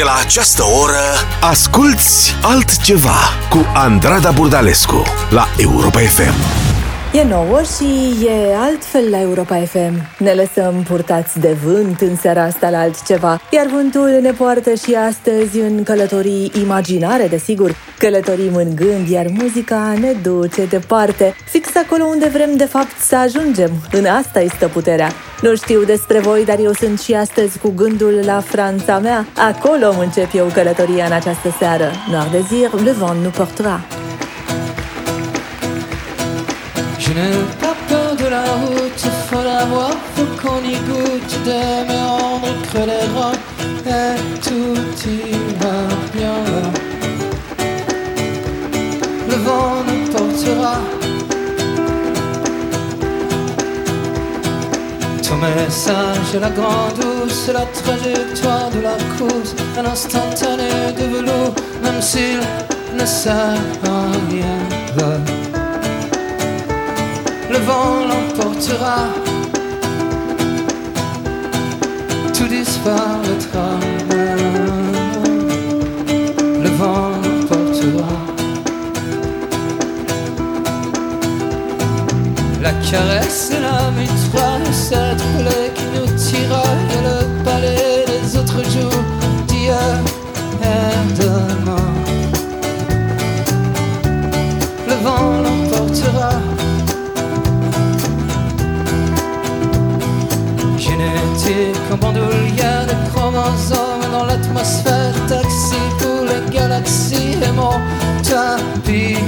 De la această oră Asculți altceva Cu Andrada Burdalescu La Europa FM E nouă și e altfel la Europa FM. Ne lăsăm purtați de vânt în seara asta la altceva, iar vântul ne poartă și astăzi în călătorii imaginare, desigur. Călătorim în gând, iar muzica ne duce departe, fix acolo unde vrem de fapt să ajungem. În asta este puterea. Nu știu despre voi, dar eu sunt și astăzi cu gândul la Franța mea. Acolo îmi încep eu călătoria în această seară. Noir désir, le vent nous portera. Je n'ai pas peur de la route, faut la voir, faut qu'on y goûte, de me rendre creux les reins, et tout ira bien. Le vent nous portera. Ton message est la grande douce, la trajectoire de la course, un instantané de velours, même s'il ne sert à rien. Le vent l'emportera, tout disparaîtra. Le vent l'emportera. La caresse et la mitraille, cette plaie qui nous tiraille, le palais des autres jours d'hier et demain. glandules, il y a des chromosomes dans l'atmosphère toxique où les galaxies et mon tapis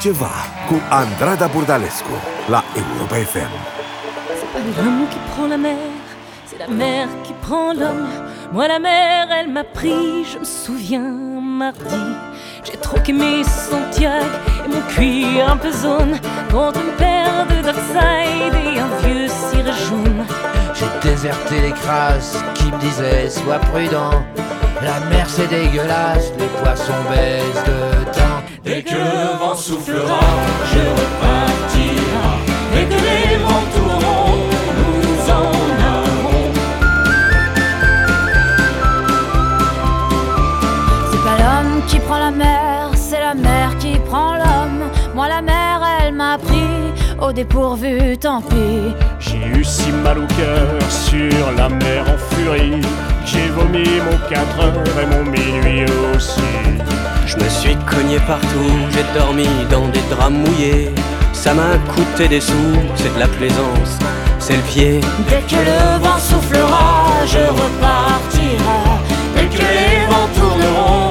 altceva cu Andrada Burdalescu la Europa FM. C'est pas l'homme qui prend la mer, c'est la mer qui prend l'homme. Moi la mer, elle m'a pris, je me souviens mardi. J'ai trop aimé Santiago et mon cuir un peu zone contre une paire de Dockside et un vieux ciré jaune. J'ai déserté les crasses qui me disaient sois prudent. La mer c'est dégueulasse, les poissons baissent de temps. Et que le vent soufflera, je repartira. Et que les vents tourneront, nous en avons. C'est pas l'homme qui prend la mer, c'est la mer qui prend l'homme. Moi, la mer, elle m'a pris au dépourvu, tant pis. J'ai eu si mal au cœur sur la mer en furie. J'ai vomi mon 4 heures et mon minuit aussi. Je me suis cogné partout, j'ai dormi dans des draps mouillés. Ça m'a coûté des sous, c'est de la plaisance, c'est le pied. Dès que le vent soufflera, je repartirai. Dès que les vents tourneront,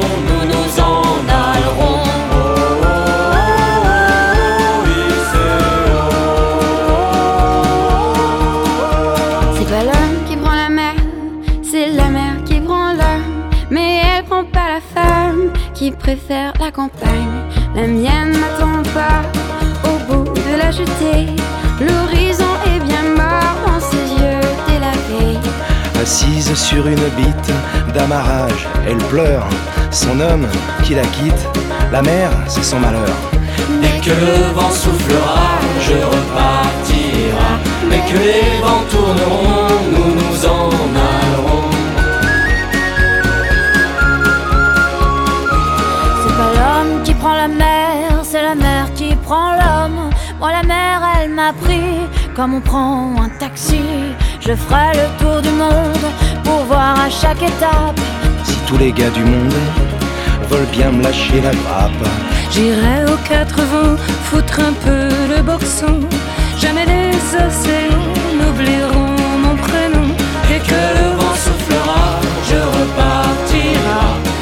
préfère la campagne. La mienne n'attend pas au bout de la jetée. L'horizon est bien mort dans ses yeux délavés. Assise sur une bite d'amarrage, elle pleure. Son homme qui la quitte, la mer, c'est son malheur. Dès que le vent soufflera, je repartira. Dès que les vents tourneront, nous comme on prend un taxi. Je ferai le tour du monde pour voir à chaque étape. Si tous les gars du monde veulent bien me lâcher la grappe, J'irai aux quatre vents foutre un peu le boxon. Jamais les océans n'oublieront mon prénom. Dès que le vent soufflera, je repartira.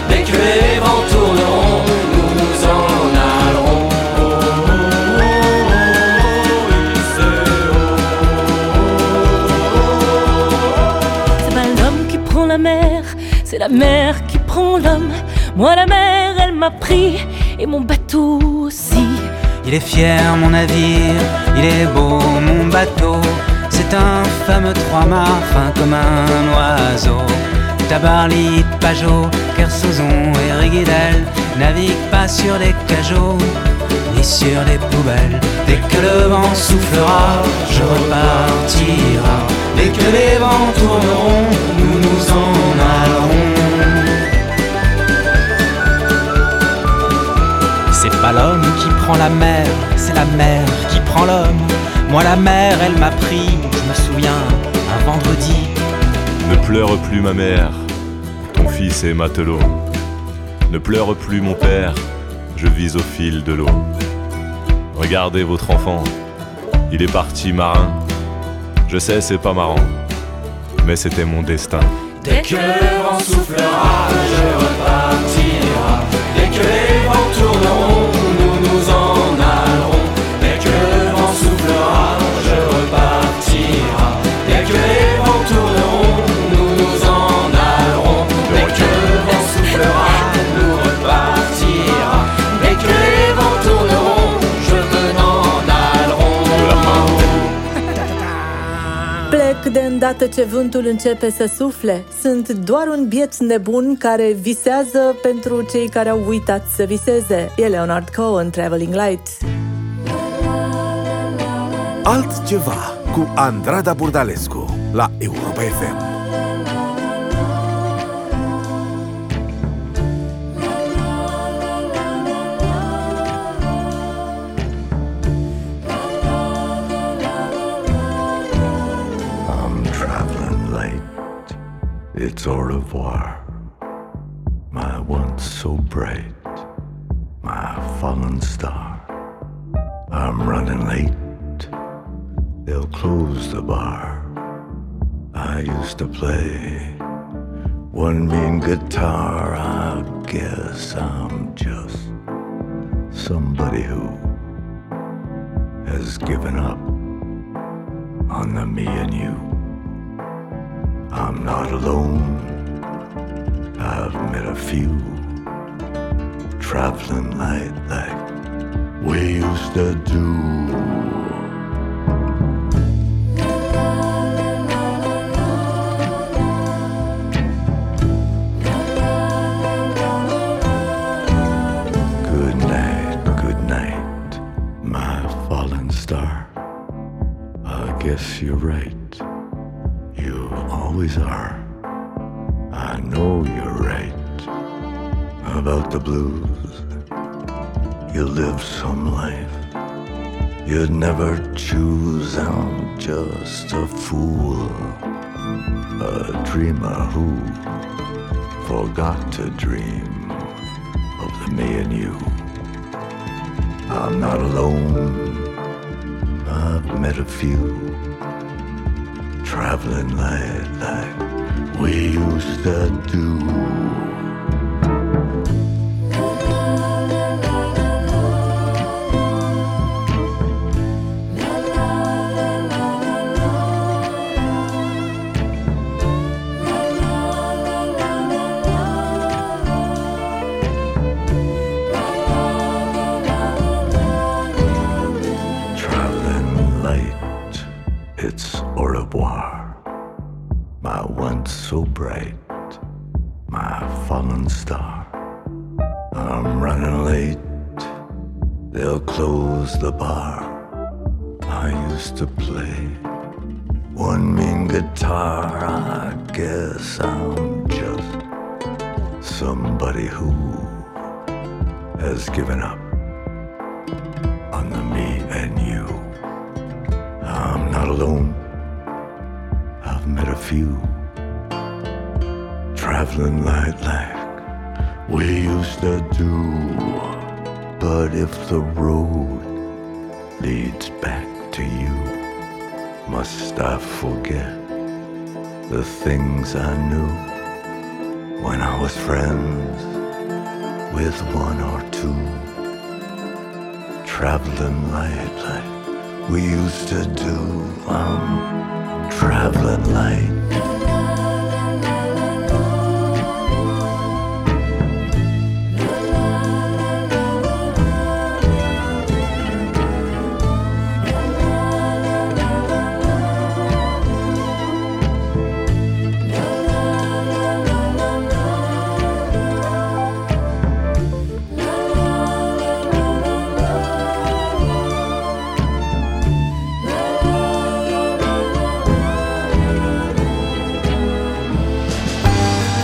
Dès que les vents tourneront, c'est la mer qui prend l'homme. Moi, la mer, elle m'a pris et mon bateau aussi. Il est fier mon navire, il est beau mon bateau. C'est un fameux trois-mâts fin comme un oiseau. Tabarly, Pajot, Kersozon et Riguidel naviguent pas sur des cajots ni sur des poubelles. Dès que le vent soufflera, je repartira. Dès que les vents tourneront, nous nous en allerons. C'est pas l'homme qui prend la mer, c'est la mer qui prend l'homme. Moi la mer, elle m'a pris, je me souviens, un vendredi. Ne pleure plus ma mère, ton fils est matelot. Ne pleure plus mon père, je vis au fil de l'eau. Regardez votre enfant, il est parti marin. Je sais, c'est pas marrant, mais c'était mon destin. Dès que le vent soufflera, je repartira. Dès que les vents tourneront, Plec de îndată ce vântul începe să sufle. Sunt doar un biet nebun care visează pentru cei care au uitat să viseze. E Leonard Cohen, Traveling Light. Altceva cu Andrada Burdalescu la Europa FM. It's au revoir. My once so bright, my fallen star. I'm running late. They'll close the bar. I used to play one mean guitar. I guess I'm just somebody who has given up on the me and you. I'm not alone. I've met a few traveling light like we used to do. Good night, always are. I know you're right about the blues. You live some life You'd never choose, I'm just a fool, a dreamer who forgot to dream of the me and you. I'm not alone, I've met a few traveling light like we used to do. So bright, my fallen star. I'm running late, they'll close the bar. I used to play one mean guitar. I guess I'm just somebody who has given up on the me and you. I'm not alone. I've met a few traveling light like we used to do. But if the road leads back to you, must I forget the things I knew when I was friends with one or two? Traveling light like we used to do. I'm traveling light.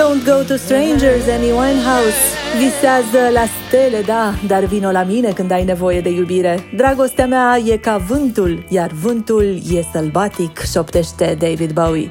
Don't Go to Strangers, Amy Winehouse. Visează la stele, da, dar vino la mine când ai nevoie de iubire. Dragostea mea e ca vântul, iar vântul e sălbatic, șoptește David Bowie.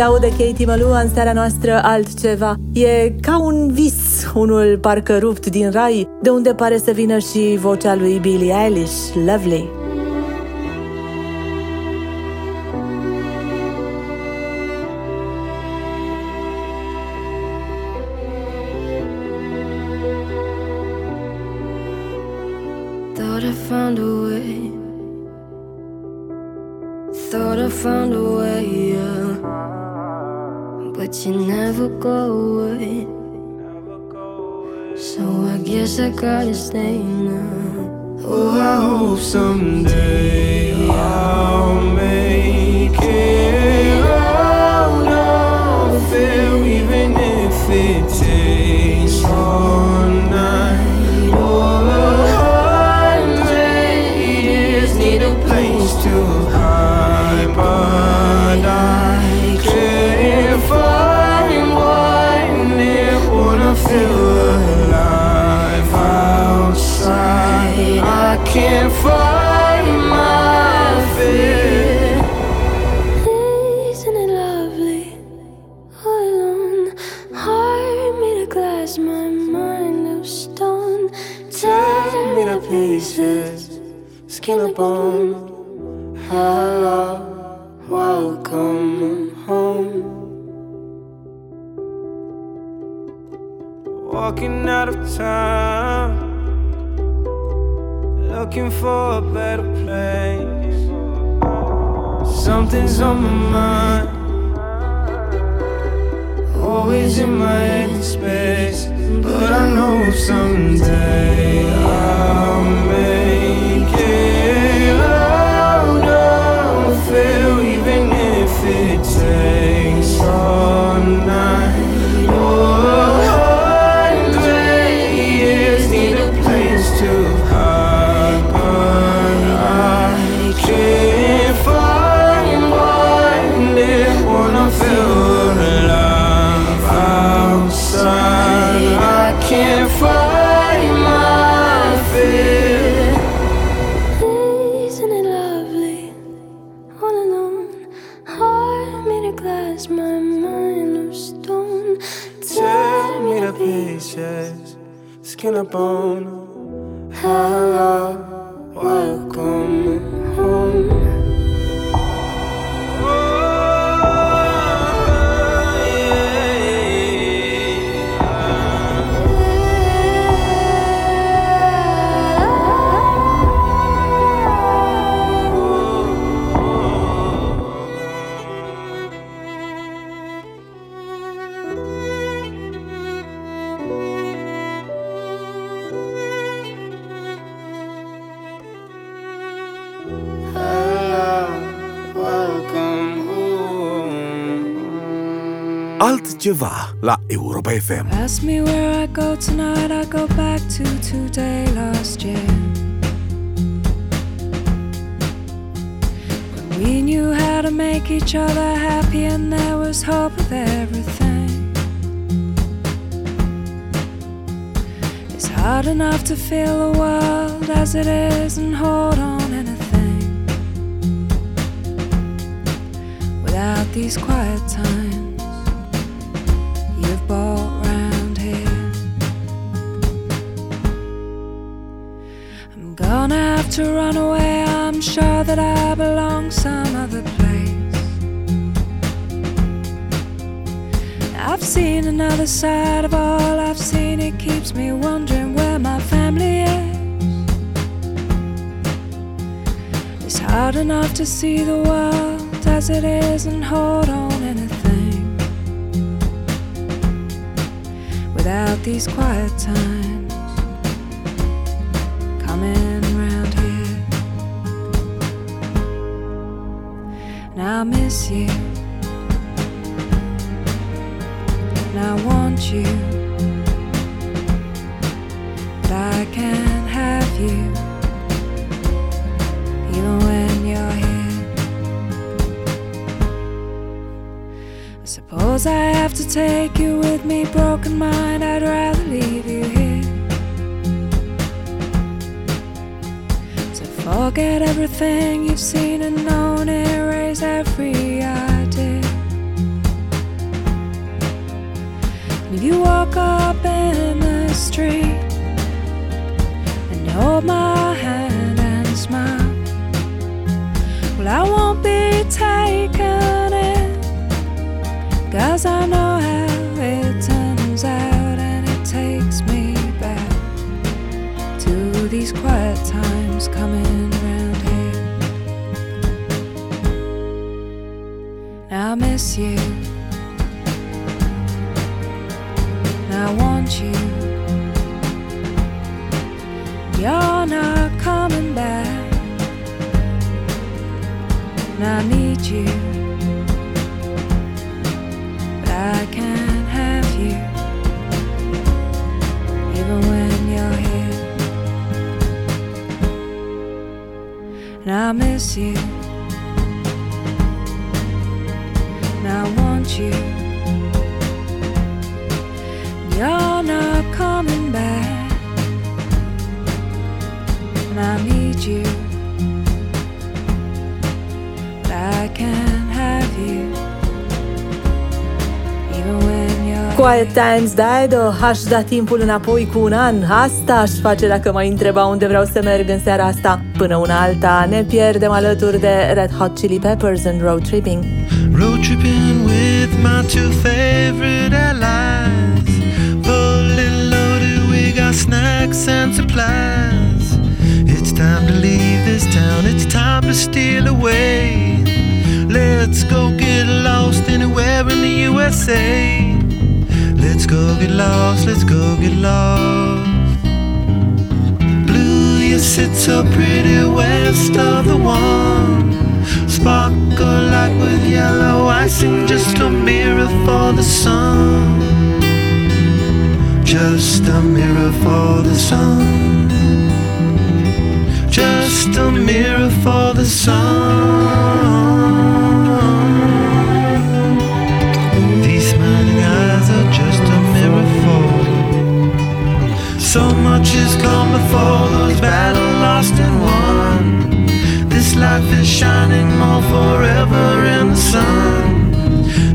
se aude Katie Malou în seara noastră altceva. E ca un vis, unul parcă rupt din rai, de unde pare să vină și vocea lui Billie Eilish, Lovely. Thought I found a way. Thought I found a way, never go away. So I guess I gotta stay now. Oh, I hope someday My mind. Always in my empty space. But I know someday Altceva la Europa FM. Ask me where I go tonight, I go back to today last year. When we knew how to make each other happy and there was hope of everything. It's hard enough to feel the world as it is and hold on anything. Without these quiet to run away. I'm sure that I belong some other place. I've seen another side of all I've seen. It keeps me wondering where my family is. It's hard enough to see the world as it is and hold on anything without these quiet times Quiet Times Dido, aș da timpul înapoi cu un an, asta aș face dacă mai întreba unde vreau să merg în seara asta. Până una alta, ne pierdem alături de Red Hot Chili Peppers în Road Tripping. Road tripping with my two favorite allies. Fully loaded, we got snacks and supplies. It's time to leave this town, it's time to steal away. Let's go get lost anywhere in the USA Let's go get lost, let's go get lost. Blue, you sit so pretty west of the one. Sparkle like with yellow icing, just a mirror for the sun. Just a mirror for the sun. Just a mirror for the sun. torches come before those battles lost and won. This life is shining more forever in the sun.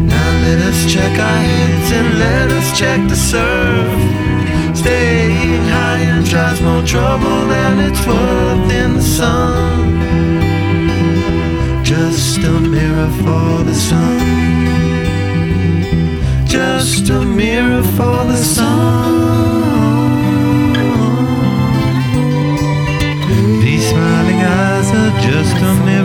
Now let us check our heads and let us check the surf. Staying high and tries more trouble than it's worth in the sun. Just a mirror for the sun. Just a mirror for the sun. just a mirror.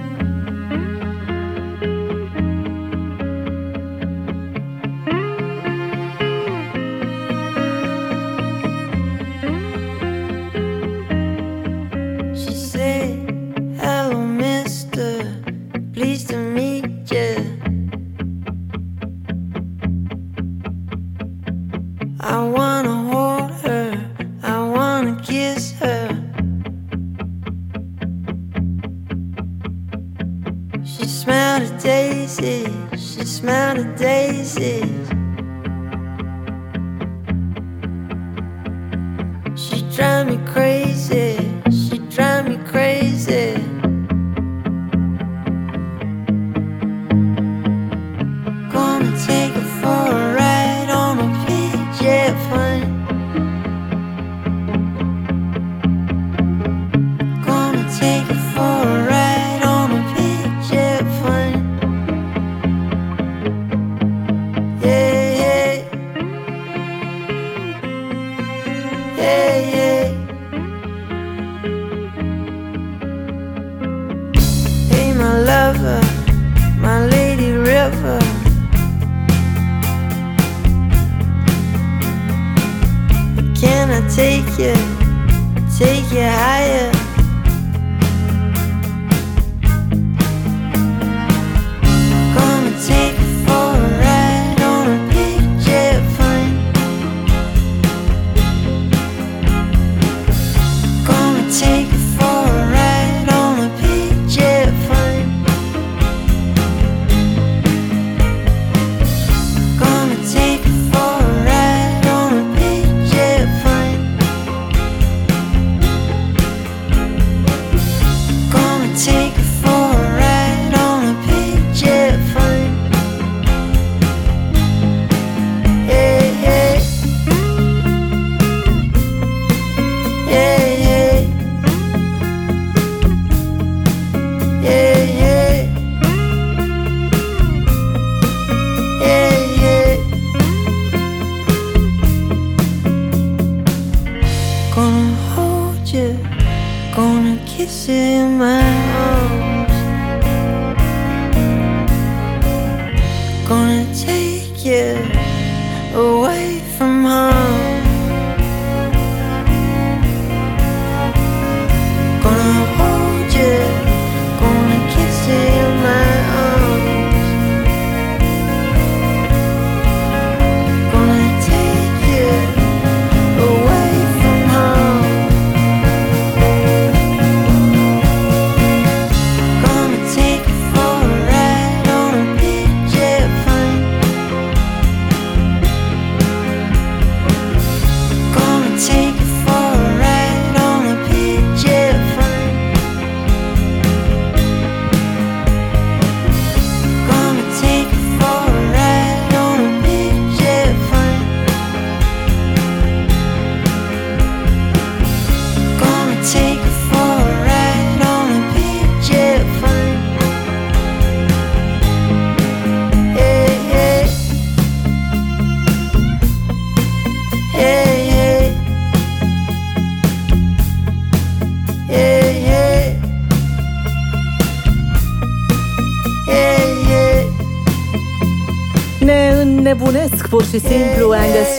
take you, take you higher.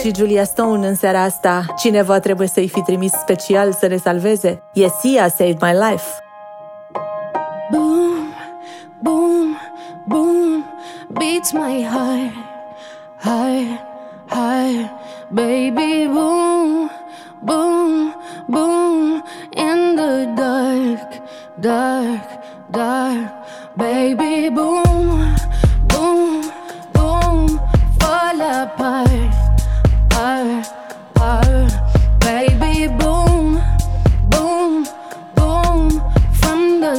și Julia Stone în seara asta. Cineva trebuie să-i fi trimis special să ne salveze. Yes, Yesia saved my life. Boom, boom, boom, beats my heart, heart, heart, baby boom, boom, boom, in the dark, dark, dark, baby boom, boom, boom, fall apart. her, baby boom, boom, boom from the.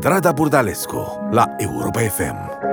Andrada Burdalescu la Europa FM.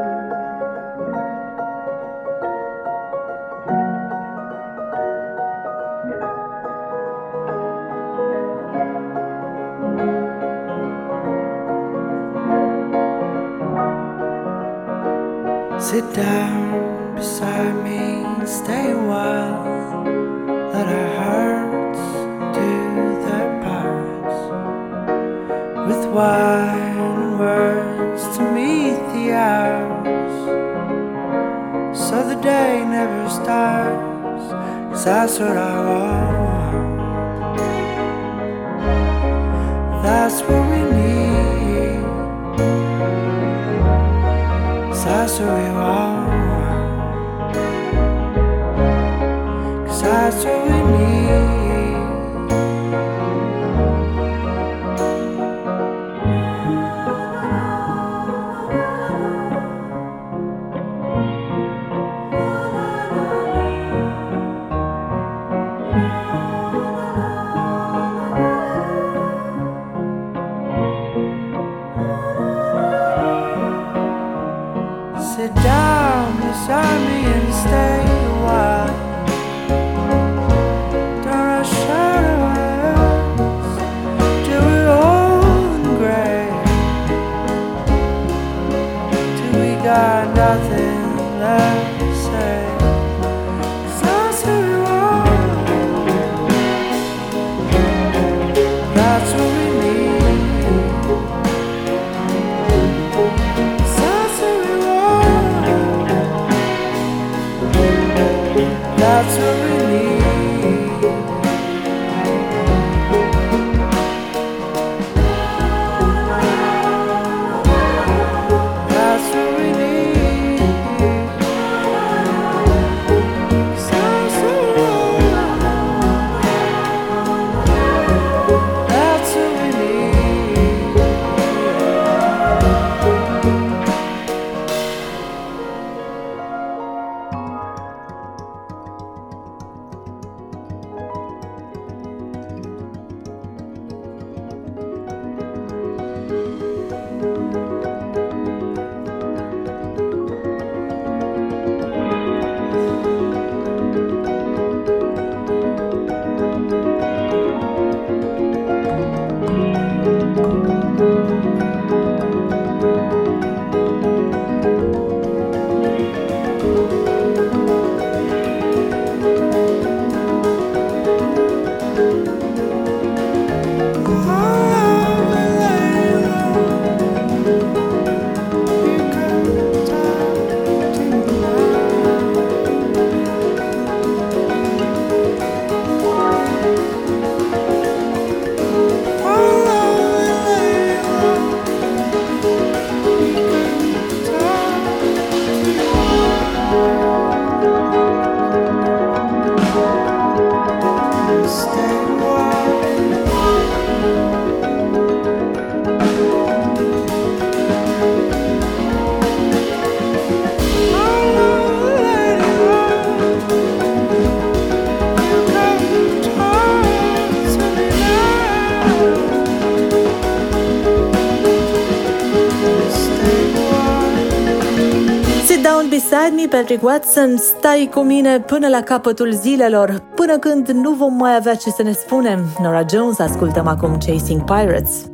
Patrick Watson, stai cu mine până la capătul zilelor, până când nu vom mai avea ce să ne spunem. Nora Jones ascultăm acum Chasing Pirates.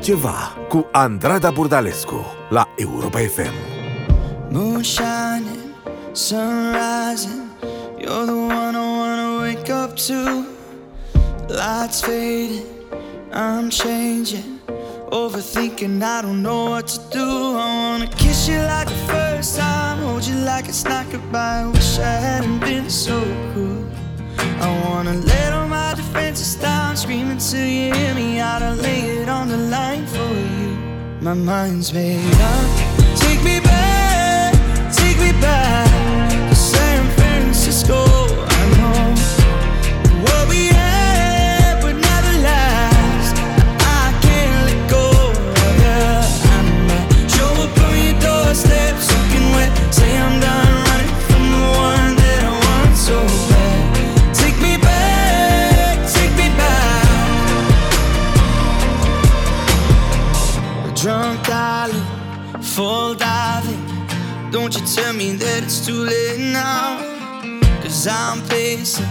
Altceva cu Andrada Burdalescu la Europa FM. Moon shining, sun rising. You're the one I wanna wake up to. Lights fading, I'm changing. Overthinking, I don't know what to do. I wanna kiss you like the first time, hold you like it's not goodbye. Wish I hadn't been so cool. I wanna let my defenses down, screaming till you hear me out. I lay it on the line for you. My mind's made up. Take me back, take me back Don't you tell me that it's too late now. Cause I'm pacing,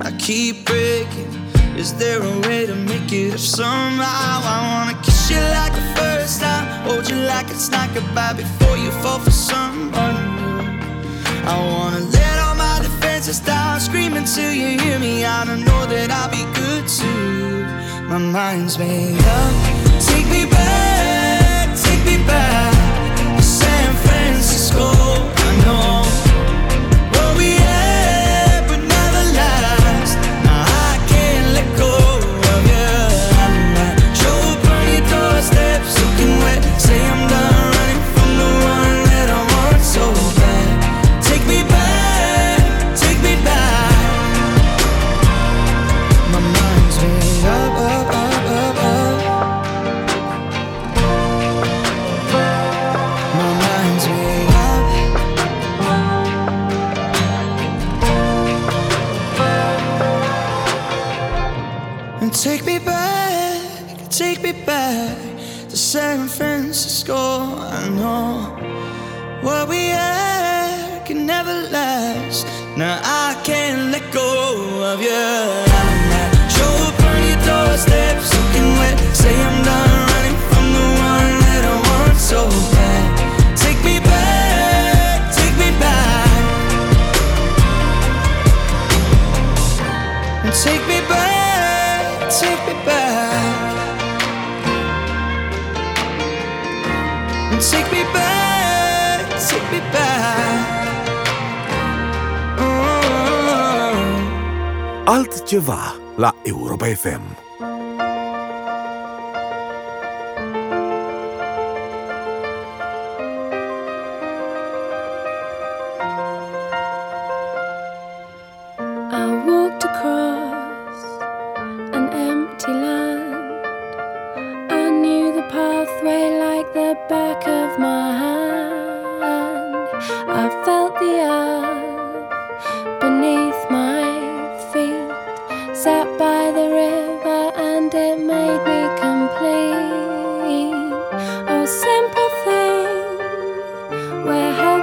I keep breaking. Is there a way to make it up somehow? I wanna kiss you like the first time, hold you like it's not goodbye before you fall for someone new. I wanna let all my defenses down, screaming till you hear me. I know that I'll be good to you. My mind's made up. Take me back, take me back I know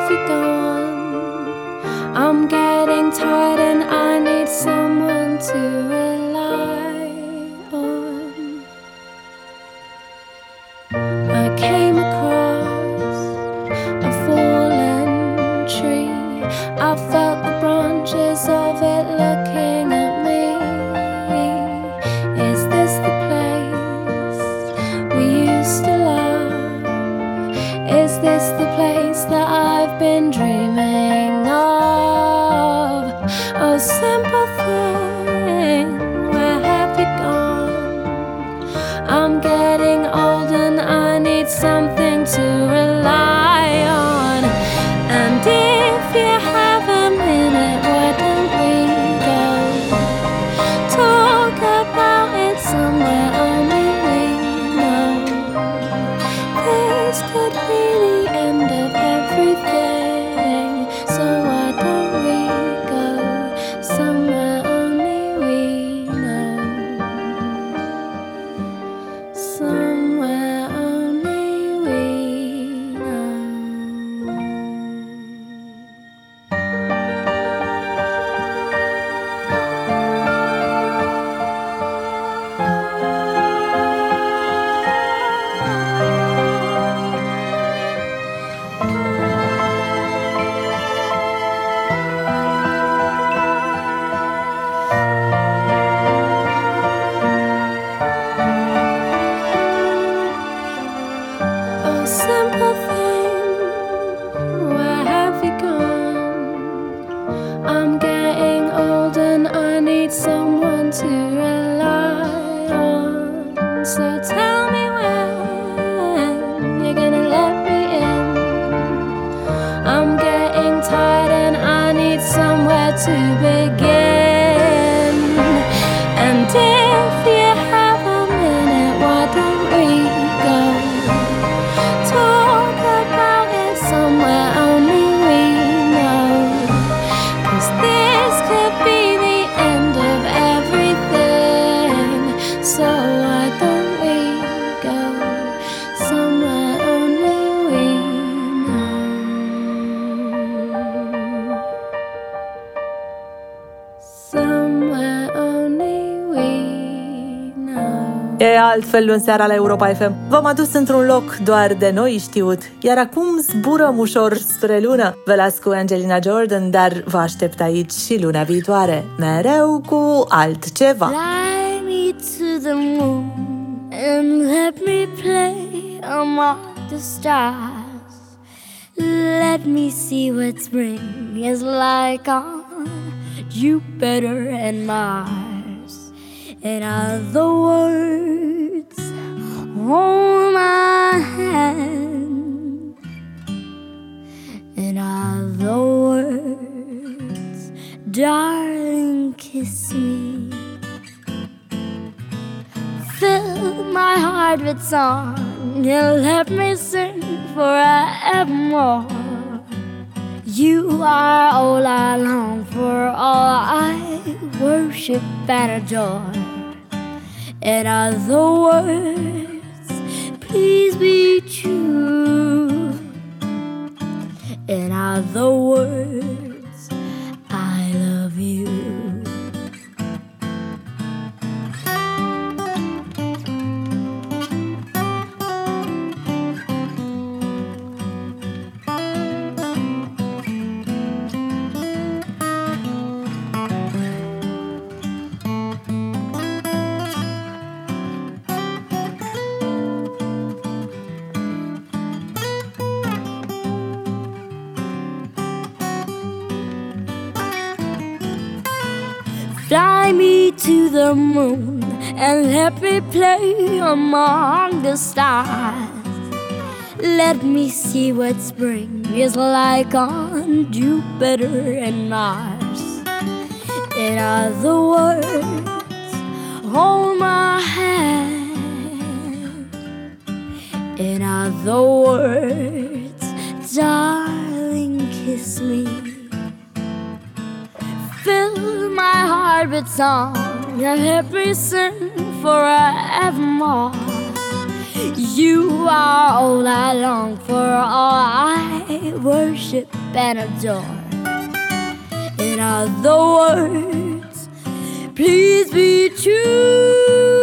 where I'm getting old and I need someone to rely on. So E altfel luni seara la Europa FM. V-am adus într-un loc doar de noi știut, iar acum zburăm ușor spre lună. Vă las cu Angelina Jordan, dar vă aștept aici și luna viitoare, mereu cu altceva. Fly me to the moon and let me play among the stars. Let me see what spring is like on Jupiter and Mars. In other words, hold my hand. In other words, darling, kiss me. Fill my heart with song and let me sing forevermore. You are all I long for, all I worship and adore. In other words, please be true. In other words, and let me play among the stars. Let me see what spring is like on Jupiter and Mars. In other words, hold my hand. In other words, darling, kiss me. Fill my heart with song and let me sing forevermore. You are all I long for, all I worship and adore. In other words, please be true.